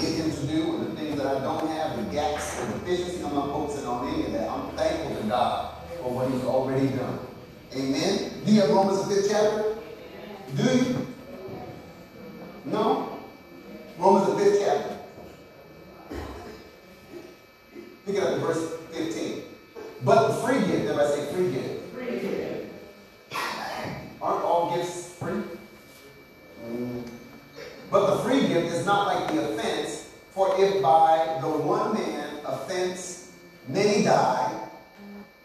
get him to do and the things that I don't have, the gaps and deficiencies, I'm not focusing on any of that. I'm thankful to God for what he's already done. Amen. Do you have Romans the fifth chapter? Do you? No? Romans the fifth chapter. Pick it up in verse 15. But the free gift, everybody say free gift. Free gift. Aren't all gifts free? Mm. But the free gift is not like the offense, for if by the one man offense many die,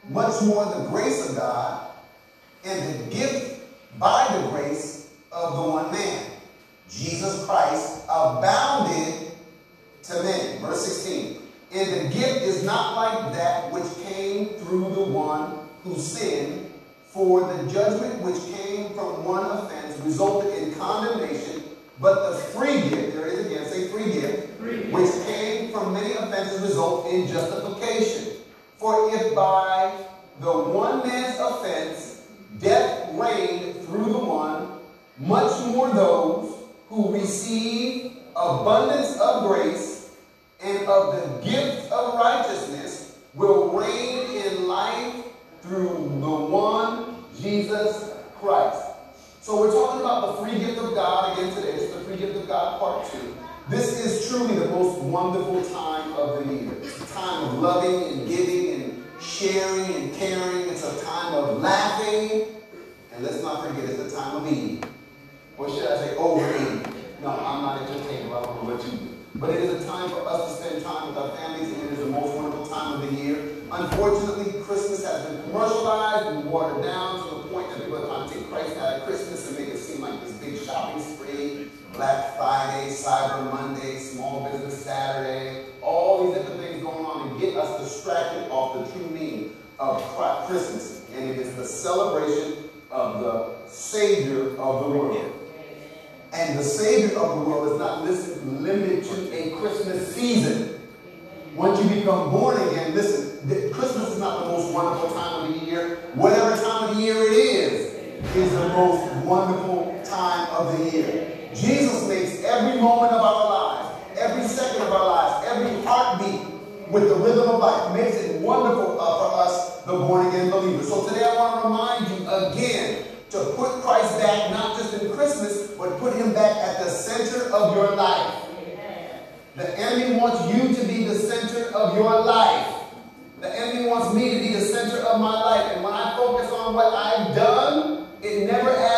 much more the grace of God and the gift by the grace of the one man, Jesus Christ, abounded to men. Verse 16. And the gift is not like that which came through the one who sinned, for the judgment which came from one offense resulted in condemnation, but the free gift, there is again, say free gift, free gift. which came from many offenses result in justification. For if by the one man's offense death reigned through the one, much more those who receive abundance of grace and of the gift of righteousness will reign in life through the one Jesus Christ. So we're talking about the free gift of God again today. It's the free gift of God part two. This is truly the most wonderful time of the year. It's a time of loving and giving and sharing and caring. It's a time of laughing. And let's not forget, it's a time of eating. Or should I say overeating? No, I'm not table. I don't know what you do. But it is a time for us to spend time with our families, and it is the most wonderful time of the year. Unfortunately, Christmas has been commercialized and watered down to the point that people are trying to take Christ out of Christmas and make it seem like this big shopping spree, Black Friday, Cyber Monday, Small Business Saturday, all these different things going on and get us distracted off the true meaning of Christmas. And it is the celebration of the Savior of the world. And the Savior of the world is not limited to a Christmas season. Once you become born again, listen, Christmas is not the most wonderful time of the year. Whatever time of the year it is, is the most wonderful time of the year. Jesus makes every moment of our lives, every second of our lives, every heartbeat with the rhythm of life, makes it wonderful uh, for us, the born again believers. So today I want to remind you again to put Christ back, not just in Christmas, but put him back at the center of your life. The enemy wants you to be the center of your life. The enemy wants me to be the center of my life. And when I focus on what I've done, it never adds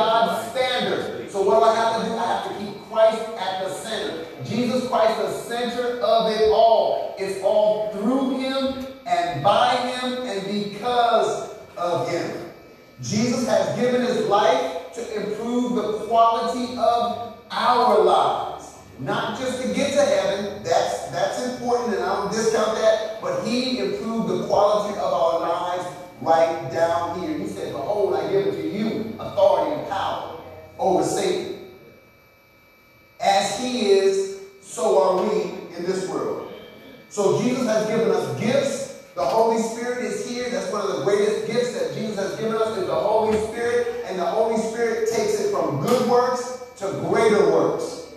God's standard. So what do I have to do? I have to keep Christ at the center. Jesus Christ, the center of it all. It's all through him and by him and because of him. Jesus has given his life to improve the quality of our lives. Not just to get to heaven, that's, that's important and I don't discount that, but he improved the quality of our lives right down here. He said, Behold, I give to you authority and power over Satan. As he is, so are we in this world. So Jesus has given us gifts the Holy Spirit is here. That's one of the greatest gifts that Jesus has given us is the Holy Spirit. And the Holy Spirit takes it from good works to greater works.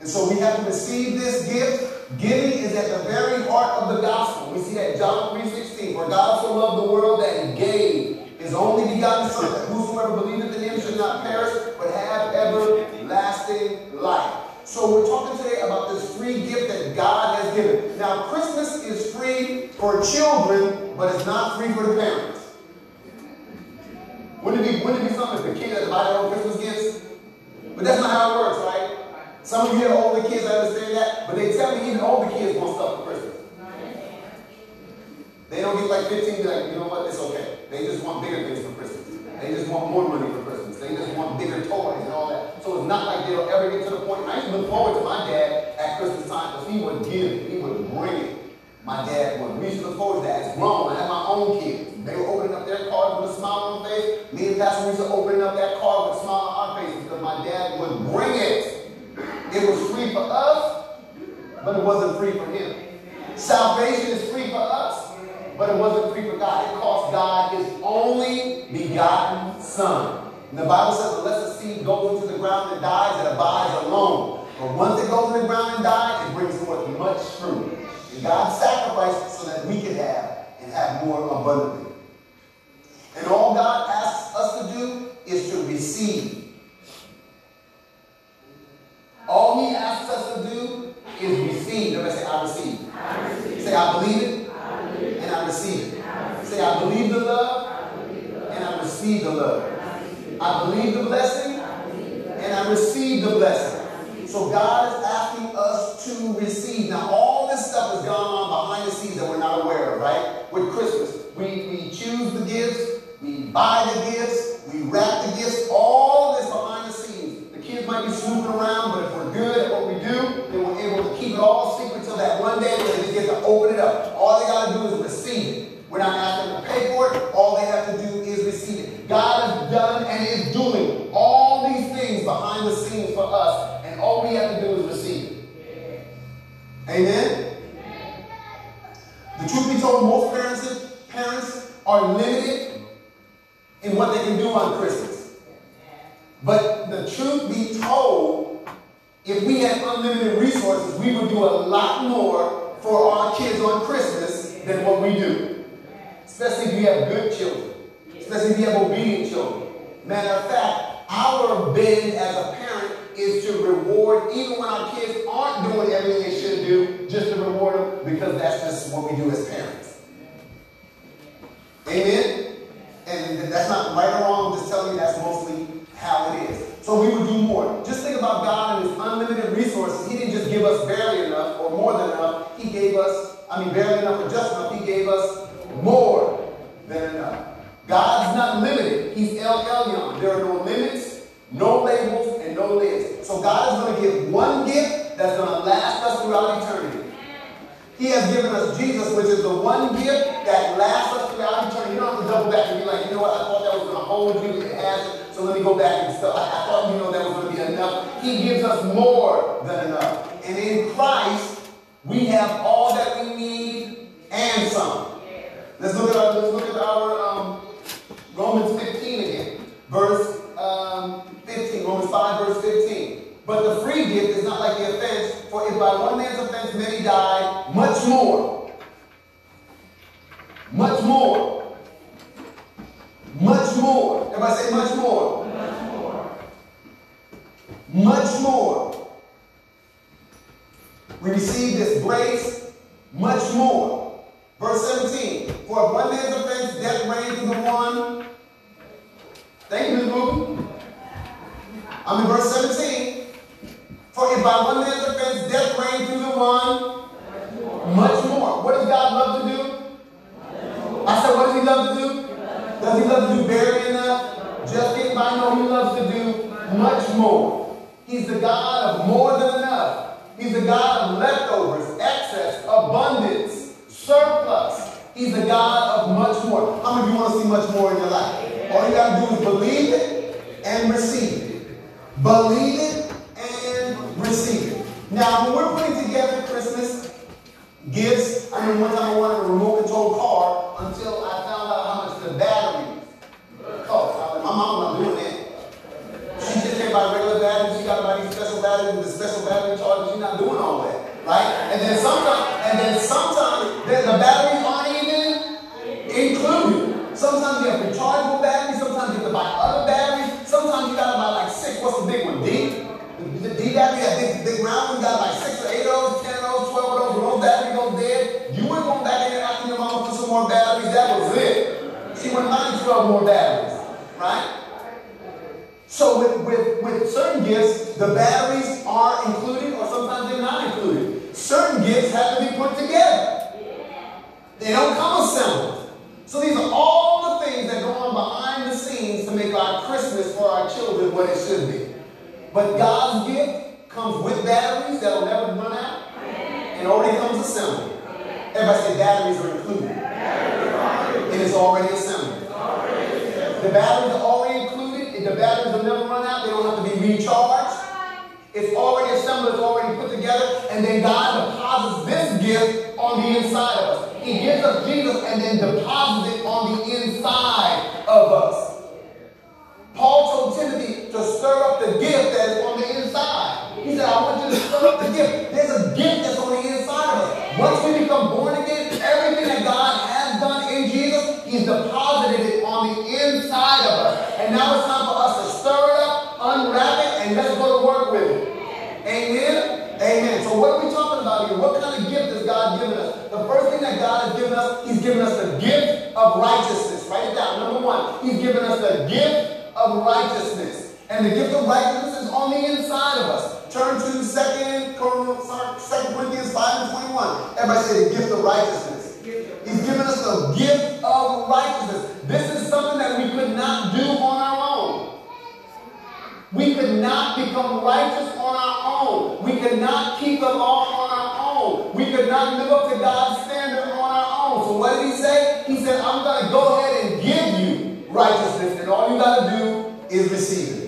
And so we have to receive this gift. Giving is at the very heart of the gospel. We see that John 3.16, for God so loved the world that he gave his only begotten Son, that whosoever believeth in him should not perish, but have everlasting life. So we're talking today about this free gift that God has given. Now, Christmas is free for children, but it's not free for the parents. Wouldn't it be, wouldn't it be something if the kids had to buy their own Christmas gifts? But that's not how it works, right? Some of you have older kids, I understand that, but they tell me even older kids want stuff for Christmas. They don't get like 15, like, you know what, it's okay. They just want bigger things for Christmas. They just want more money for Christmas. They just want bigger toys and all that. So it's not like they'll ever get to the point. I used to look forward to my dad at Christmas time because he would give, he would bring it. My dad would. We used to look forward to that. As grown, I had my own kids. They were opening up their cards with a smile on their face. Me and Pastor used to open up that card with a smile on our faces because my dad would bring it. It was free for us, but it wasn't free for him. Salvation is free for us, but it wasn't free for God. It cost God his only begotten Son. And the Bible says, unless a seed goes into the ground and dies, it abides alone. But once it goes in the ground and dies, it brings forth much fruit. And God sacrificed so that we could have and have more abundantly. And all God asks us to do is to receive. All He asks us to do is receive. Everybody say, I receive. I receive. Say, I believe it. I and I receive it. Say, I believe the love. Believe the love. And I receive the love. I believe the blessing. And I receive the blessing. So God is asking us to receive. Now, all this stuff has gone on behind the scenes that we're not aware of, right? With Christmas, we, we choose the gifts, we buy the gifts, we wrap the gifts, all this behind might be snooping around, but if we're good at what we do, then we're able to keep it all secret until that one day when they get to open it up. All they got to do is receive it. We're not asking to pay for it. All they have to do is receive it. God has done and is doing all these things behind the scenes for us, and all we have to do is receive it. Amen? The truth be told, most parents, parents are limited in what they can do on Christmas. But the truth be told, if we had unlimited resources, we would do a lot more for our kids on Christmas than what we do. Especially if you have good children. Especially if you have obedient children. Matter of fact, our bend as a parent is to reward, even when our kids aren't doing everything they should do, just to reward them because that's just what we do as parents. Amen? And that's not right or wrong, I'm just telling you that's mostly how it is. So we would do more. Just think about God and His unlimited resources. He didn't just give us barely enough or more than enough. He gave us, I mean, barely enough or just enough. He gave us more than enough. God's not limited. He's El Elyon. There are no limits, no labels, and no lids. So God is going to give one gift that's going to last us throughout eternity. He has given us Jesus, which is the one gift that lasts us throughout eternity. You don't have to double back and be like, you know what, I thought that was going to hold you. It hasn't. So let me go back and stuff. I, I thought, you know, that was going to be enough. He gives us more than enough. And in Christ, we have all that we need and some. Let's look at our, let's look at our um, Romans 15 again. Verse um, 15, Romans 5, verse 15. But the free gift is not like the offense, for if by one man's offense many died, much more. Much more. Much more. Everybody say much more. Much more. Much more. We receive this grace much more. Verse 17. For if one man's offense, death reigned through the one. Thank you, Ms. Ruben. I'm in verse 17. For if by one man's offense death reigned through the one, much more. What does God love to do? I said, what does he love to do? Does he love to do barely enough? Just getting by? No, he loves to do much more. He's the God of more than enough. He's the God of leftovers, excess, abundance, surplus. He's the God of much more. How many of you want to see much more in your life? All you got to do is believe it and receive it. Believe it and receive it. Now, when we're putting together Christmas gifts, I mean, one time I wanted a remote control car until I found out how much the batteries cost. My mom not doing that. She just batteries. She got to these special batteries with the special battery charger. She's not doing all that, right? And then sometimes, and then sometimes the, the batteries aren't even included. Sometimes you have rechargeable batteries. Sometimes you have to buy other batteries. Sometimes you got to buy like six. What's the big one? D. The, the D battery, one, got like six or eight of those, ten of those, twelve of those. When those batteries go dead, you weren't going back in there asking your mama for some more batteries. That was it. She went buying 12 more batteries, right? So with, with, with certain gifts, the batteries are included or sometimes they're not included. Certain gifts have to be put together. They don't come assembled. So these are all the things that go on behind the scenes to make our Christmas for our children what it should be. But God's gift comes with batteries that will never run out and already comes assembled. Everybody say batteries are included. It is already assembled. The batteries are already. The batteries will never run out. They don't have to be recharged. It's already assembled. It's already put together. And then God deposits this gift on the inside of us. He gives us Jesus and then deposits it on the inside of us. Paul told Timothy to stir up the gift that is on the inside. He said, I want you to stir up the gift. There's a gift that's on the inside so what are we talking about here? What kind of gift has God given us? The first thing that God has given us, He's given us the gift of righteousness. Write it down. Number one, He's given us the gift of righteousness. And the gift of righteousness is on the inside of us. Turn to 2 Corinthians 5 and 21. Everybody say the gift of righteousness. He's given us the gift of righteousness. This is something that we could not do on our own. We could not become righteous on our own. We could not keep the law on our own. We could not live up to God's standard on our own. So what did he say? He said, I'm going to go ahead and give you righteousness, and all you got to do is receive it.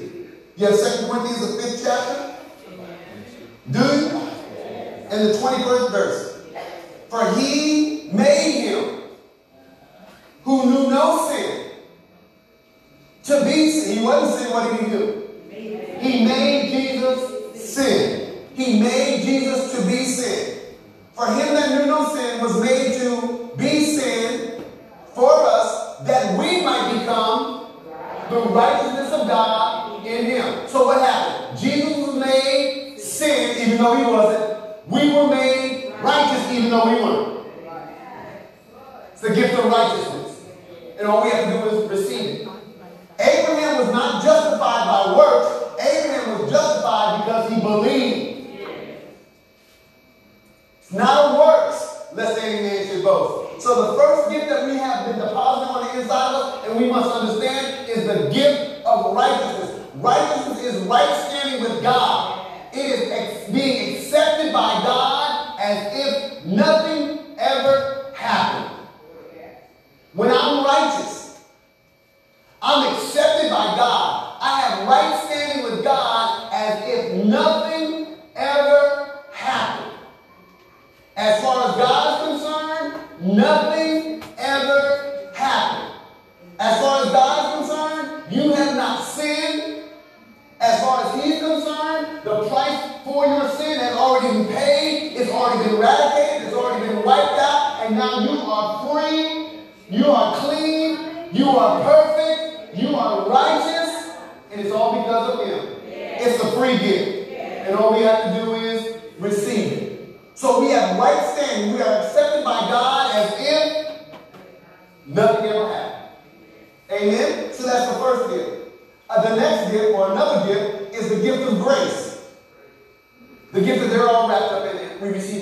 You have 2 Corinthians, the fifth chapter? Do you? In the 21st verse. For he made him who knew no sin to be sin. He wasn't sin. What did he do? He made Jesus sin. He made Jesus to be sin. For him that knew no sin was made to be sin for us that we might become the righteousness of God in him. So what happened? Jesus was made sin even though he wasn't. We were made righteous even though we weren't. It's the gift of righteousness. And all we have to do is receive it. Abraham was not justified by works. Abraham was justified because he believed. Not a works, lest any man should boast. So the first gift that we have been deposited on the inside of us, and we must understand, is the gift of righteousness. Righteousness is right standing with God. It is ex- being accepted by God as if nothing ever happened. When I'm righteous, I'm accepted by God. I have right standing with God as if nothing ever happened. As far as God is concerned, nothing ever happened. As far as God is concerned, you have not sinned. As far as He's concerned, the price for your sin has already been paid, it's already been eradicated, it's already been wiped out, and now you are free you are clean. You are perfect. You are righteous. And it's all because of Him. It's a free gift. And all we have to do is receive it. So we have right standing. We are accepted by God as if nothing ever happened. Amen? So that's the first gift. Uh, the next gift, or another gift, is the gift of grace. The gift that they're all wrapped up in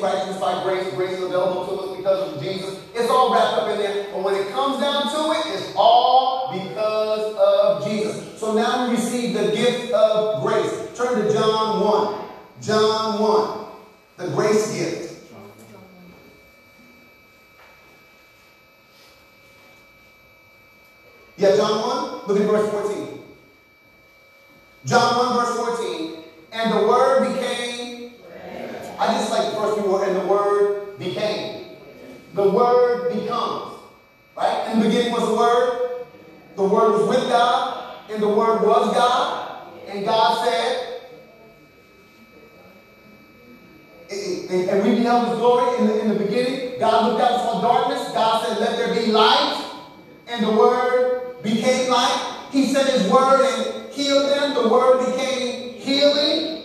righteousness by grace. Grace is available to us because of Jesus. It's all wrapped up in there. But when it comes down to it, it's all because of Jesus. So now we receive the gift of grace. Turn to John 1. John 1. The grace gift. Yeah, John 1. Look at verse 14. John 1, verse 14. And the word became. I just like the first few words. And the word became. The word becomes. Right? In the beginning was the word. The word was with God. And the word was God. And God said, and we beheld his glory in the, in the beginning. God looked out and saw darkness. God said, Let there be light. And the word became light. He sent his word and healed them. The word became healing.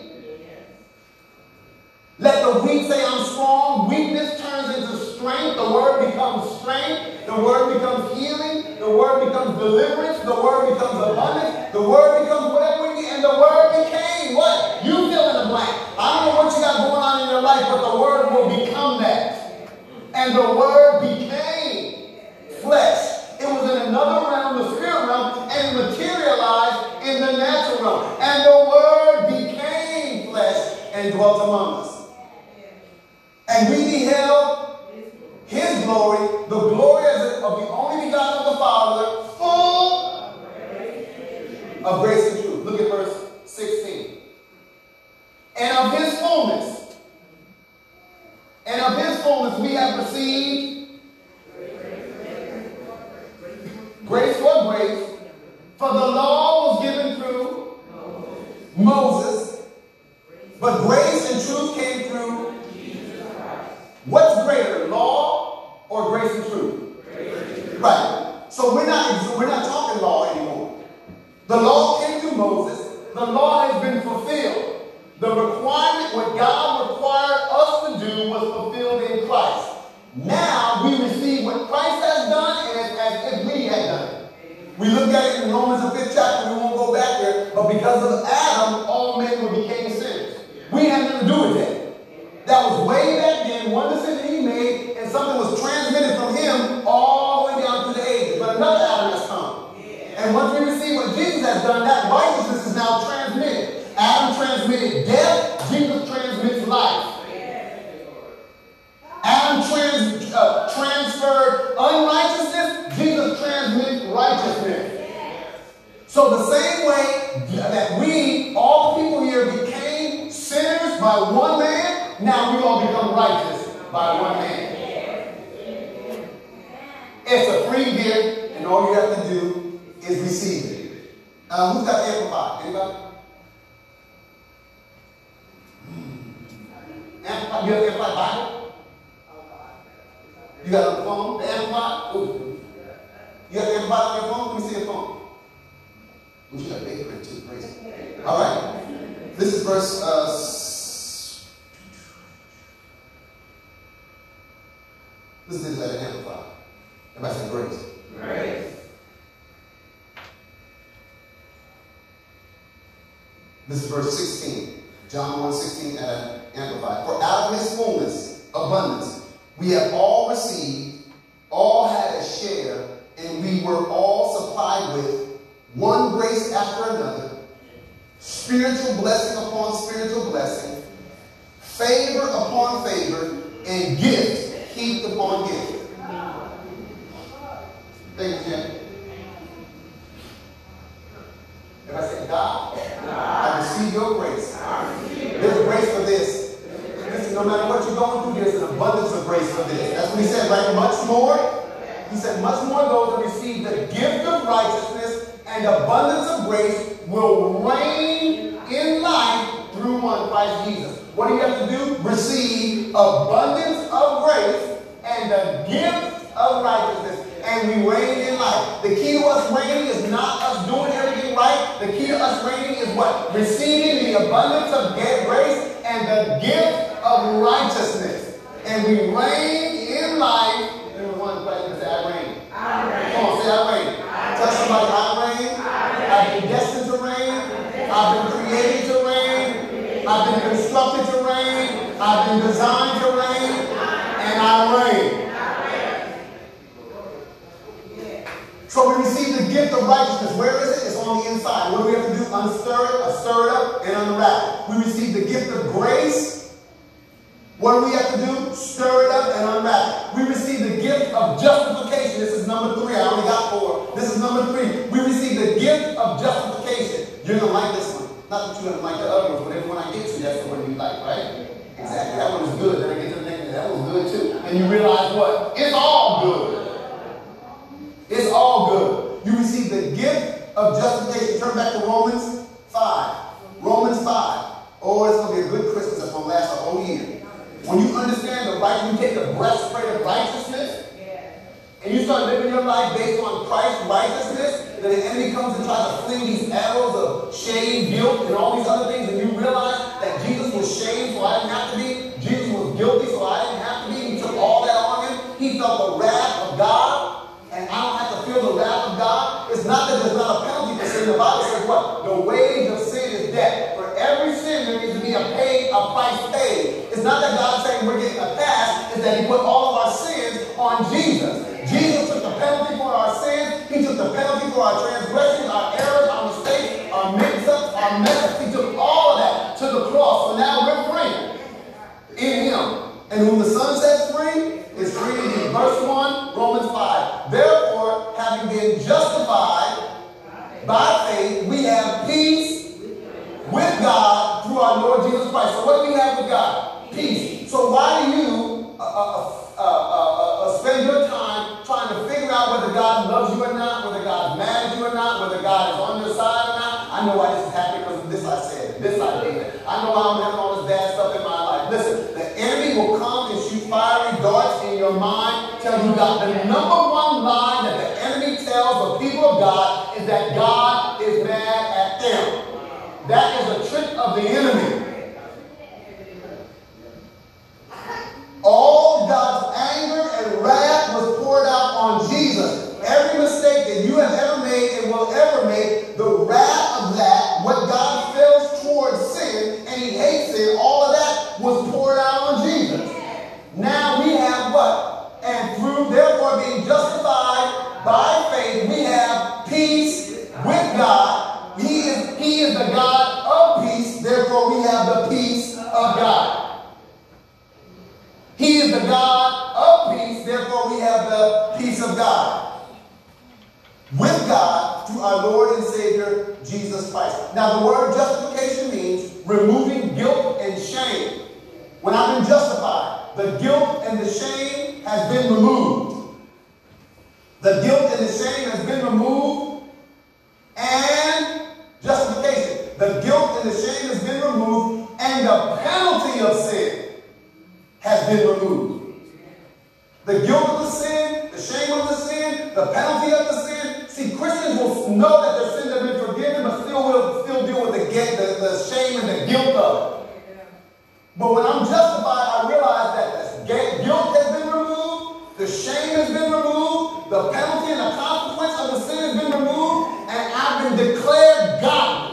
Let the weak say, I'm strong. Weakness turns into strength. The word becomes strength. The word becomes healing. The word becomes deliverance. The word becomes abundance. The word becomes whatever we need. And the word became what? You fill in the blank. I don't know what you got going on in your life, but the word will become that. And the word became flesh. It was in another realm, the spirit realm, and materialized in the natural realm. And the word became flesh and dwelt among us. And we beheld his glory, the glory of the only begotten of the Father, full of grace and truth. Look at verse 16. And of his fullness, and of his fullness we have received grace for grace, for the law was given through Moses, but grace and truth came through What's greater, law or grace and truth? Grace. Right. So we're not we're not talking law anymore. The law came through Moses. The law has been fulfilled. The requirement, what God required us to do, was fulfilled in Christ. Now we receive what Christ has done and as, if we had done. it. We look at it in Romans the fifth chapter. We won't go back there, but because of Have Amplified Bible? You got a phone? The Amplified? You got the Amplified on your phone? Let me see your phone. You got a big print too? Praise All right. This is verse. Uh, this is that amplified. Everybody say grace. Grace. This is verse 16. John 1 16 at amplified. For out of his fullness, abundance, we have all received, all had a share, and we were all supplied with one grace after another, spiritual blessing upon spiritual blessing, favor upon favor, and gift heaped upon gift. Thank you, Jim. If I say, God, I receive your grace. There's grace for this. Listen, no matter what you're going through, there's an abundance of grace for this. That's what he said, right? Much more. He said, much more those that receive the gift of righteousness and abundance of grace will reign in life through one Christ Jesus. What do you have to do? Receive abundance of grace and the gift of righteousness. And we reign in life. The key to us reigning is not us doing everything right. The key to us reigning is what? Receiving the abundance of grace and the gift of righteousness. And we reign in life through one Christ. Say, I reign. I reign. Come on, say I reign. Tell somebody I reign. I've been destined to reign. I've been created to reign. I've been constructed to reign. I've been designed to reign. And I reign. So we receive the gift of righteousness. Where is it? It's on the inside. What do we have to do? Unstir it, stir it up, and unwrap it. We receive the gift of grace what do we have to do? Stir it up and unwrap it. We receive the gift of justification. This is number three. I only got four. This is number three. We receive the gift of justification. You're going to like this one. Not that you're to like the other ones, but every one I get to, that's the one you like, right? Exactly. That one is good. Then I get to the next one. That one's good too. And you realize what? It's all good. It's all good. You receive the gift of justification. Turn back to Romans 5. Romans 5. Oh, it's going to be a good Christmas. It's going to last a whole year. When you understand the right, you take the breastplate of righteousness, and you start living your life based on Christ's righteousness, then the enemy comes and tries to fling these arrows of shame, guilt, and all these other things, and you realize that Jesus was shamed, so I didn't have to be. Jesus was guilty, so I didn't have to be. He took all that on him. He felt the wrath of God, and I don't have to feel the wrath of God. It's not that there's not a penalty for sin. The Bible says what? The wage of sin is death. For every sin, there needs to be a pay, a price paid. It's not that God's saying we're getting a pass, it's that He put all of our sins on Jesus. Jesus took the penalty for our sins, He took the penalty for our transgressions, our errors, our mistakes, our mix ups, our mess He took all of that to the cross. So now we're free in Him. And whom the Son sets free is free indeed. Verse 1, Romans 5. Therefore, having been justified by faith, we have peace with God through our Lord Jesus Christ. So what do we have with God? peace. So why do you uh uh uh, uh, uh, spend your time trying to figure out whether God loves you or not, whether God's mad at you or not, whether God is on your side or not? I know why this is happening because of this I said, this I did. I know why I'm having all this bad stuff in my life. Listen, the enemy will come and shoot fiery darts in your mind, tell you God. The number one lie that the enemy tells the people of God is that God is mad at them. That is a trick of the enemy. All God's anger and wrath was poured out on Jesus. Every mistake that you have ever made and will ever make, the wrath of that, what God on Jesus. Now we have what? And through therefore being justified by we have peace with God. He is, he is the God of peace, therefore we have the peace of God. He is the God of peace, therefore we have the peace of God. With God through our Lord and Savior, Jesus Christ. Now the word justification means removing guilt and shame. When I've been justified, the guilt and the shame has been removed. The guilt and the shame has been removed and justification. The guilt and the shame has been removed and the penalty of sin has been removed. The guilt of the sin, the shame of the sin, the penalty of the sin. See, Christians will know that their sins have been forgiven, but still will still deal with the, the, the shame and the guilt of it. But when I'm justified, I realize that the guilt has been removed, the shame has been removed, the penalty and the consequence of the sin has been removed, and I've been declared godly.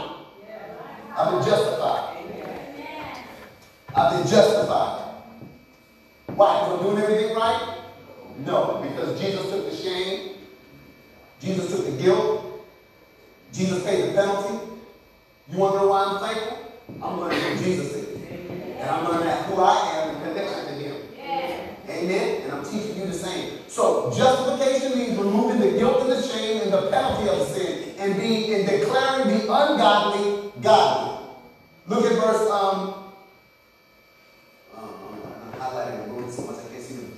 I've been justified. I've been justified. Why? Because I'm doing everything right? No, because Jesus took the shame, Jesus took the guilt, Jesus paid the penalty. You want to know why I'm thankful? I'm to do Jesus is. And I'm learning who I am in connection to Him. Amen? And I'm teaching you the same. So justification means removing the guilt and the shame and the penalty of sin and and declaring the ungodly godly. Look at verse um.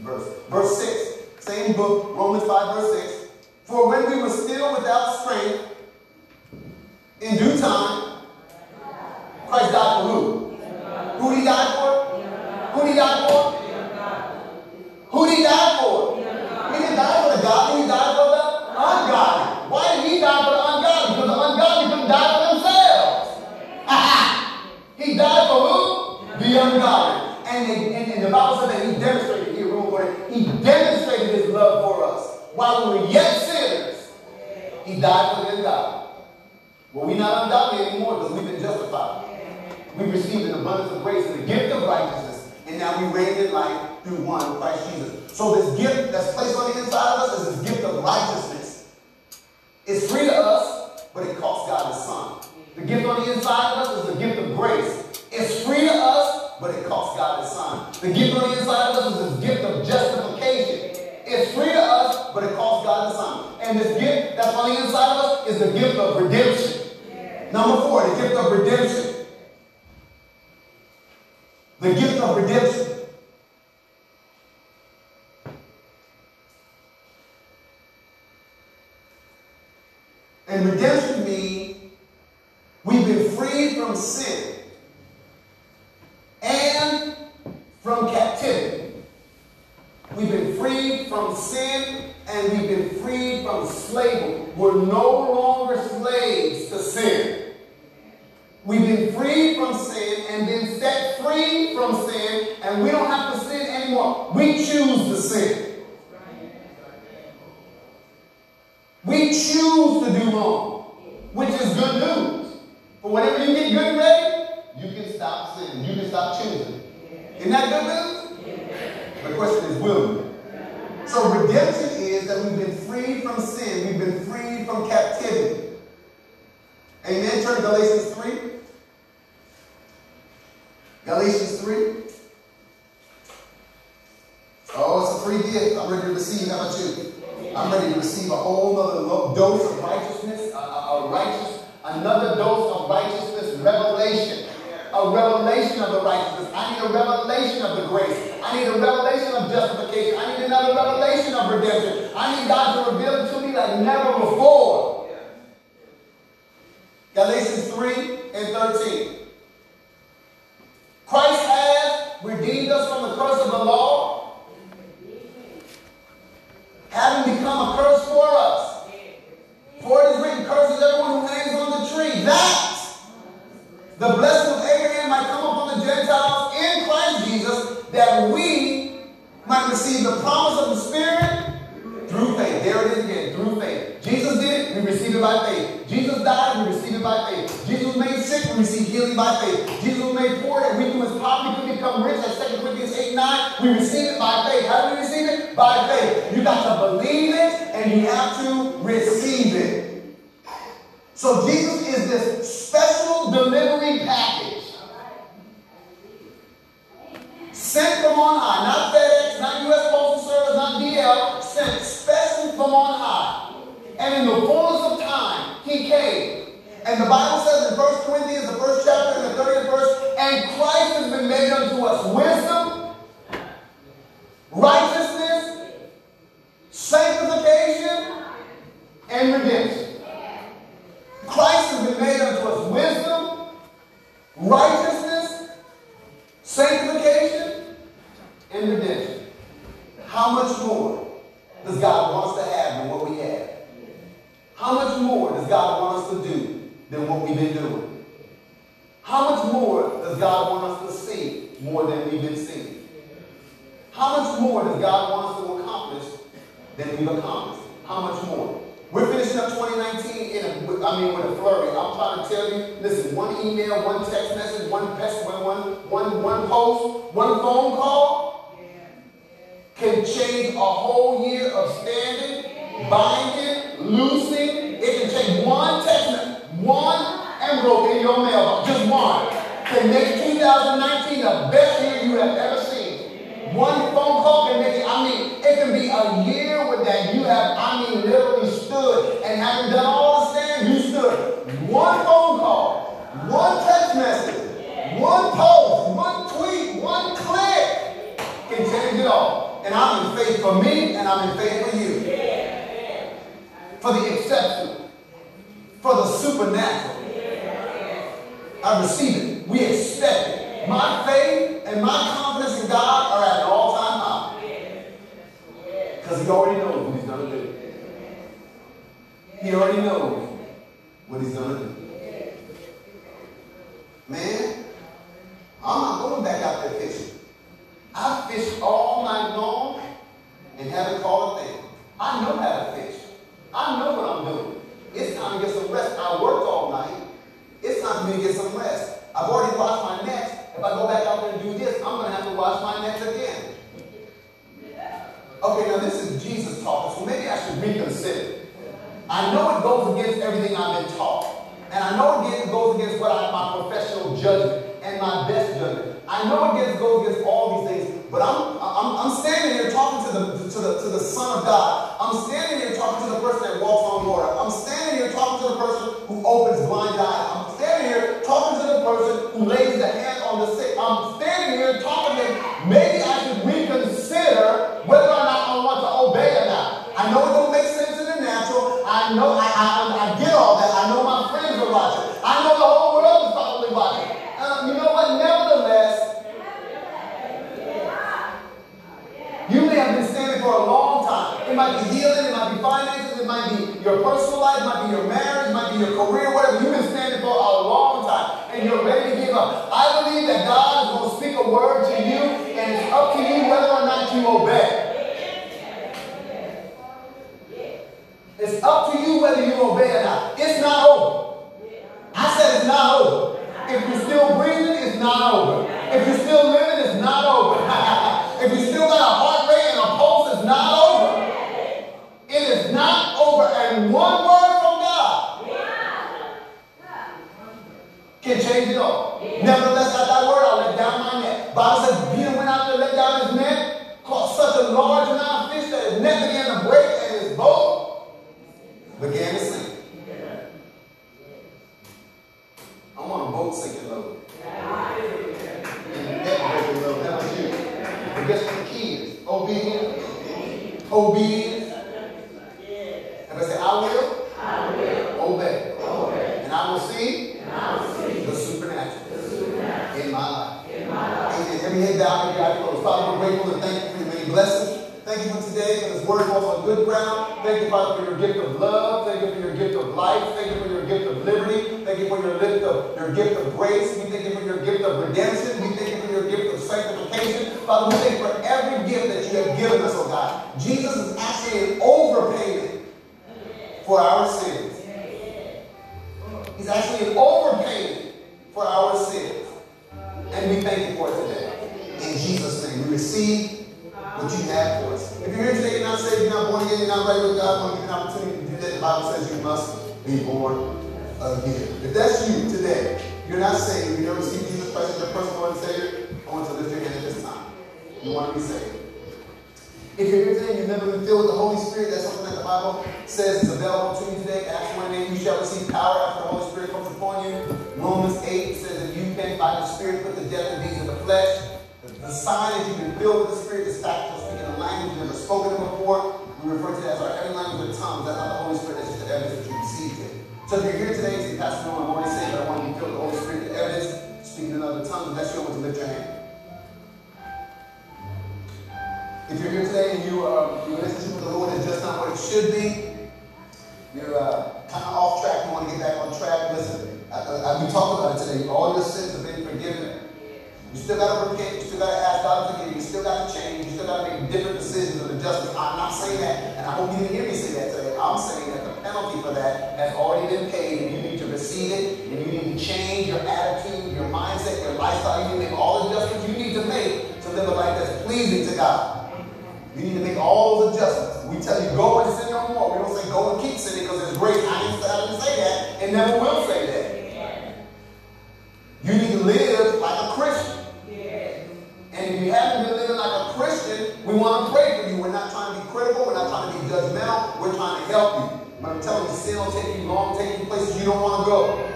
Verse. Verse six, same book, Romans five, verse six. For when we were still without strength, in due time, Christ died for who? Who did he die for? Who did he die for? Who did he die for? He didn't die for the godly, he died for the ungodly. Why did he die for the ungodly? Because the ungodly couldn't die for themselves. he died for The ungodly. And, they, and, and, the Bible said that he demonstrated, he for it, he demonstrated his love for us. While we were yet sinners, he died for the ungodly. Well, we're not ungodly anymore because we've been justified. We received an abundance of grace and the gift of righteousness, and now we reign in life through one, Christ Jesus. So this gift that's placed on the inside of us is this gift of righteousness. It's free to us, but it costs God His Son. The gift on the inside of us is the gift of grace. It's free to us, but it costs God His Son. The gift on the inside of us is this gift of justification. It's free to us, but it costs God the Son. And this gift that's on the inside of us is the gift of redemption. Number four, the gift of redemption. The gift of redemption. And redemption means we've been freed from sin and from captivity. We've been freed from sin and we've been freed from slavery. We're no longer slaves to sin. We've been freed from sin and been set free from sin, and we don't have to sin anymore. We choose to sin. We choose to do wrong, which is good news. But whenever you get good and ready, you can stop sinning. You can stop choosing. Isn't that good news? The question is, will you? So redemption is that we've been freed from sin. We've been freed from captivity. Amen. Turn to Galatians 3. Galatians 3. Oh, it's a free gift. I'm ready to receive. How about you? I'm ready to receive a whole other dose of righteousness, a, a, a righteous, another dose of righteousness, revelation. A revelation of the righteousness. I need a revelation of the grace. I need a revelation of justification. I need another revelation of redemption. I need God to reveal it to me like never before. Galatians 3 and 13. and having done all the stand, you stood. One phone call, one text message, one post, one tweet, one click can change it all. And I'm in faith for me, and I'm in faith for you. For the exceptional, for the supernatural. I receive it. judgment and my best judgment. I know it goes against all these things, but I'm, I'm, I'm standing here talking to the, to, the, to the Son of God. I'm standing here talking to the person that walks on water. I'm standing here talking to the person who opens blind eyes. I'm standing here talking to the person who lays the hand on the sick. I'm standing here talking your career, whatever. You our sins. He's actually an overpaid for our sins. And we thank you for it today. In Jesus' name, we receive what you have for us. If you're here today, and not saved, you're not born again, you're not right with God, I want to give you an opportunity to do that. The Bible says you must be born again. If that's you today, you're not saved, you never received Jesus Christ as your personal Lord and Savior, I want to lift your hand at this time. You want to be saved. If you're here today and you've never been filled with the Holy Spirit, that's something that the Bible says is available to you today. Acts 1 8, you shall receive power after the Holy Spirit comes upon you. Romans 8 says that you can, by the Spirit, put the death of deeds in the flesh. The, the sign that you've been filled with the Spirit is fact of speaking a language you've never spoken before. We refer to that as our heavenly language of tongues. That's not the Holy Spirit, that's just the evidence that you received it. So if you're here today and say, Pastor, no, I'm already saved, but I want you to be filled with the Holy Spirit, the evidence, speaking in other tongues, that's you, I to lift your hand. If you're here today and you, uh, your relationship with the Lord is just not what it should be, you're uh, kind of off track, you want to get back on track, listen, I, I, we talked about it today. All your sins have been forgiven. You still got to repent. You still got to ask God to forgive you. You still got to change. You still got to make different decisions and adjustments. I'm not saying that, and I hope you didn't hear me say that today. I'm saying that the penalty for that has already been paid, and you need to receive it, and you need to change your attitude, your mindset, your lifestyle. You need to make all the adjustments you need to make to live a life that's pleasing to God. You need to make all those adjustments. We tell you go and sin no more. We don't say go and keep sinning because it's great. I didn't, I didn't say that and never will say that. You need to live like a Christian. And if you haven't been living like a Christian, we want to pray for you. We're not trying to be critical. We're not trying to be judgmental. We're trying to help you. But I'm telling you, sin will take you long, take you places you don't want to go.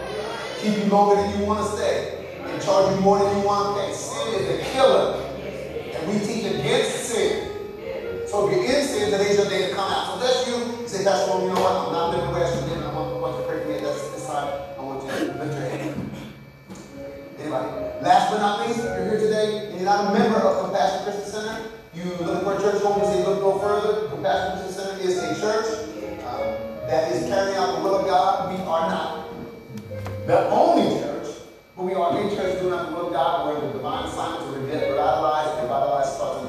Keep you longer than you want to stay. And charge you more than you want to pay. Sin is a killer. And we teach against sin. So if you're in sin, today's your day to come out. So that's you. You say, that's well, you know what? I'm not living way I should live. I want, want to pray for me. That's this time. I want you to lift your hand. Anybody? Last but not least, if you're here today and you're not a member of Compassion Christian Center, you look for a church home and say, look no further. Compassion Christian Center is a church um, that is carrying out the will of God. We are not the only church, but we are a church doing out the will of God. We're in the divine assignment to revitalize and revitalize starts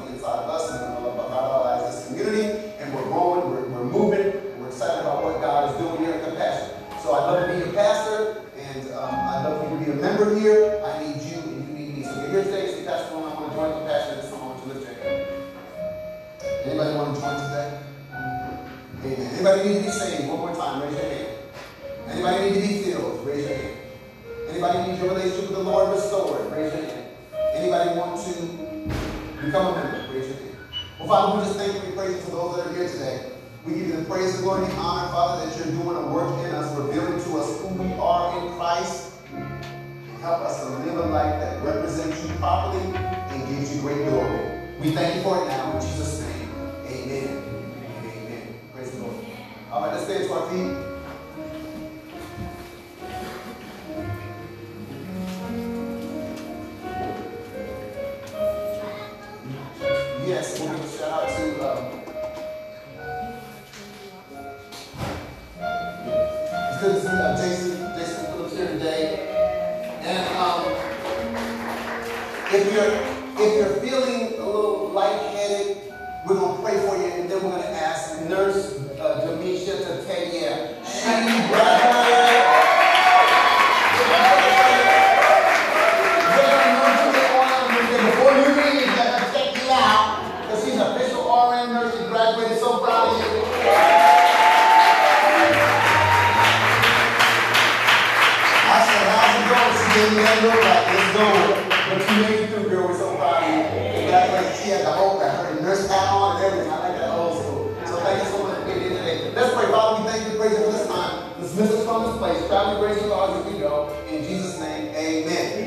Anybody need to be saved? One more time, raise your hand. Anybody need to be filled? Raise your hand. Anybody need your relationship with the Lord restored? Raise your hand. Anybody want to become a member? Raise your hand. Well, Father, we just thank you and praise you for those that are here today. We give you the praise, the glory, and the honor, Father, that you're doing a work in us, revealing to us who we are in Christ. Help us to live a life that represents you properly and gives you great glory. We thank you for it now in Jesus' name. To. Yes, we'll give a shout out to